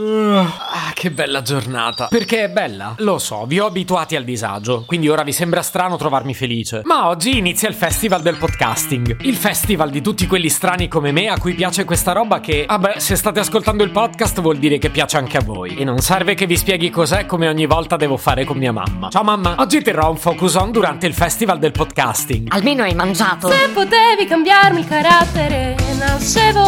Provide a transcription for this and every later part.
Ah, che bella giornata. Perché è bella? Lo so, vi ho abituati al disagio, quindi ora vi sembra strano trovarmi felice. Ma oggi inizia il festival del podcasting. Il festival di tutti quelli strani come me a cui piace questa roba che, vabbè, ah se state ascoltando il podcast vuol dire che piace anche a voi. E non serve che vi spieghi cos'è come ogni volta devo fare con mia mamma. Ciao mamma, oggi terrò un focus on durante il festival del podcasting. Almeno hai mangiato. Se potevi cambiarmi il carattere, nascevo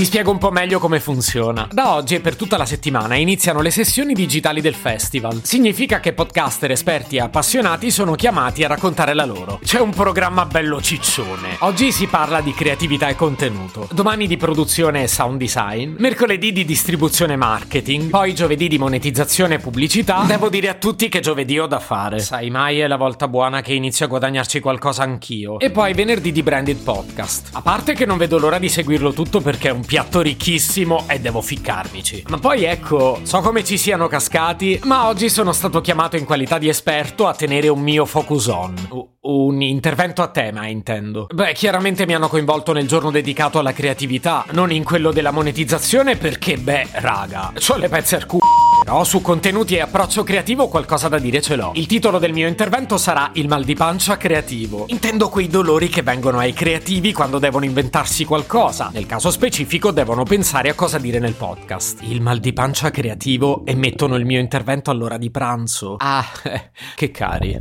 Vi spiego un po' meglio come funziona. Da oggi e per tutta la settimana iniziano le sessioni digitali del festival. Significa che podcaster esperti e appassionati sono chiamati a raccontare la loro. C'è un programma bello ciccione. Oggi si parla di creatività e contenuto, domani di produzione e sound design, mercoledì di distribuzione e marketing, poi giovedì di monetizzazione e pubblicità. Devo dire a tutti che giovedì ho da fare. Sai mai è la volta buona che inizio a guadagnarci qualcosa anch'io. E poi venerdì di branded podcast. A parte che non vedo l'ora di seguirlo tutto perché è un piatto ricchissimo e devo ficcarmici. Ma poi ecco, so come ci siano cascati, ma oggi sono stato chiamato in qualità di esperto a tenere un mio focus on. Un intervento a tema, intendo. Beh, chiaramente mi hanno coinvolto nel giorno dedicato alla creatività, non in quello della monetizzazione perché, beh, raga, c'ho le pezze al culo. Però su contenuti e approccio creativo qualcosa da dire ce l'ho. Il titolo del mio intervento sarà Il mal di pancia creativo. Intendo quei dolori che vengono ai creativi quando devono inventarsi qualcosa. Nel caso specifico devono pensare a cosa dire nel podcast. Il mal di pancia creativo e mettono il mio intervento all'ora di pranzo. Ah, che cari.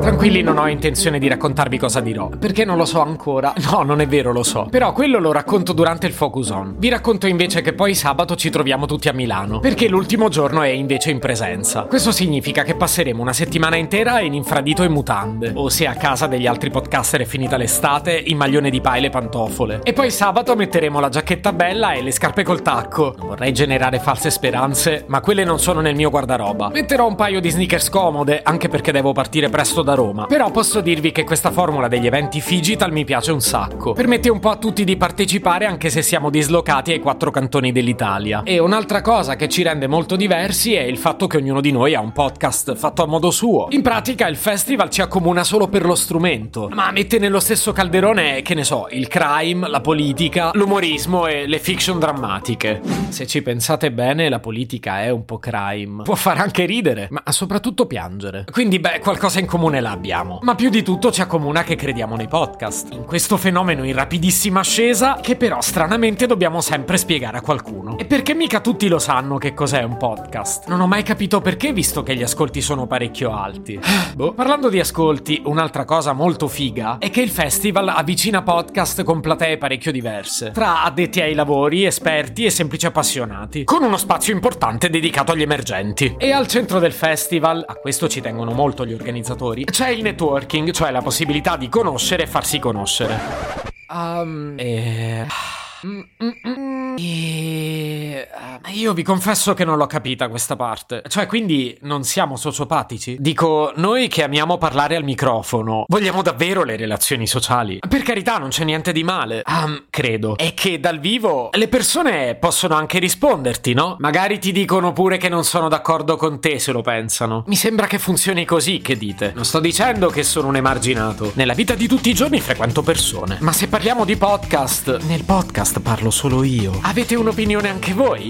Tranquilli, non ho intenzione di raccontarvi cosa dirò, perché non lo so ancora. No, non è vero, lo so. Però quello lo racconto durante il Focus On. Vi racconto invece che poi sabato ci troviamo tutti a Milano, perché l'ultimo l'ultimo giorno è invece in presenza. Questo significa che passeremo una settimana intera in infradito e mutande, o se a casa degli altri podcaster è finita l'estate, in maglione di paile e pantofole. E poi sabato metteremo la giacchetta bella e le scarpe col tacco. Non vorrei generare false speranze, ma quelle non sono nel mio guardaroba. Metterò un paio di sneakers comode, anche perché devo partire presto da Roma. Però posso dirvi che questa formula degli eventi digital mi piace un sacco. Permette un po' a tutti di partecipare anche se siamo dislocati ai quattro cantoni dell'Italia. E un'altra cosa che ci rende molto diversi è il fatto che ognuno di noi ha un podcast fatto a modo suo. In pratica il festival ci accomuna solo per lo strumento, ma mette nello stesso calderone, che ne so, il crime, la politica, l'umorismo e le fiction drammatiche. Se ci pensate bene, la politica è un po' crime. Può far anche ridere, ma soprattutto piangere. Quindi, beh, qualcosa in comune l'abbiamo. Ma più di tutto ci accomuna che crediamo nei podcast. In questo fenomeno in rapidissima ascesa, che però stranamente dobbiamo sempre spiegare a qualcuno. E perché mica tutti lo sanno che cos'è è un podcast. Non ho mai capito perché, visto che gli ascolti sono parecchio alti. boh. Parlando di ascolti, un'altra cosa molto figa è che il festival avvicina podcast con platee parecchio diverse, tra addetti ai lavori, esperti e semplici appassionati, con uno spazio importante dedicato agli emergenti. E al centro del festival, a questo ci tengono molto gli organizzatori, c'è il networking, cioè la possibilità di conoscere e farsi conoscere. Um, e... Mm, mm, mm, e... Io vi confesso che non l'ho capita questa parte. Cioè, quindi non siamo sociopatici? Dico, noi che amiamo parlare al microfono, vogliamo davvero le relazioni sociali? Per carità, non c'è niente di male. Um, credo. È che dal vivo le persone possono anche risponderti, no? Magari ti dicono pure che non sono d'accordo con te se lo pensano. Mi sembra che funzioni così, che dite? Non sto dicendo che sono un emarginato. Nella vita di tutti i giorni frequento persone. Ma se parliamo di podcast, nel podcast parlo solo io. Avete un'opinione anche voi?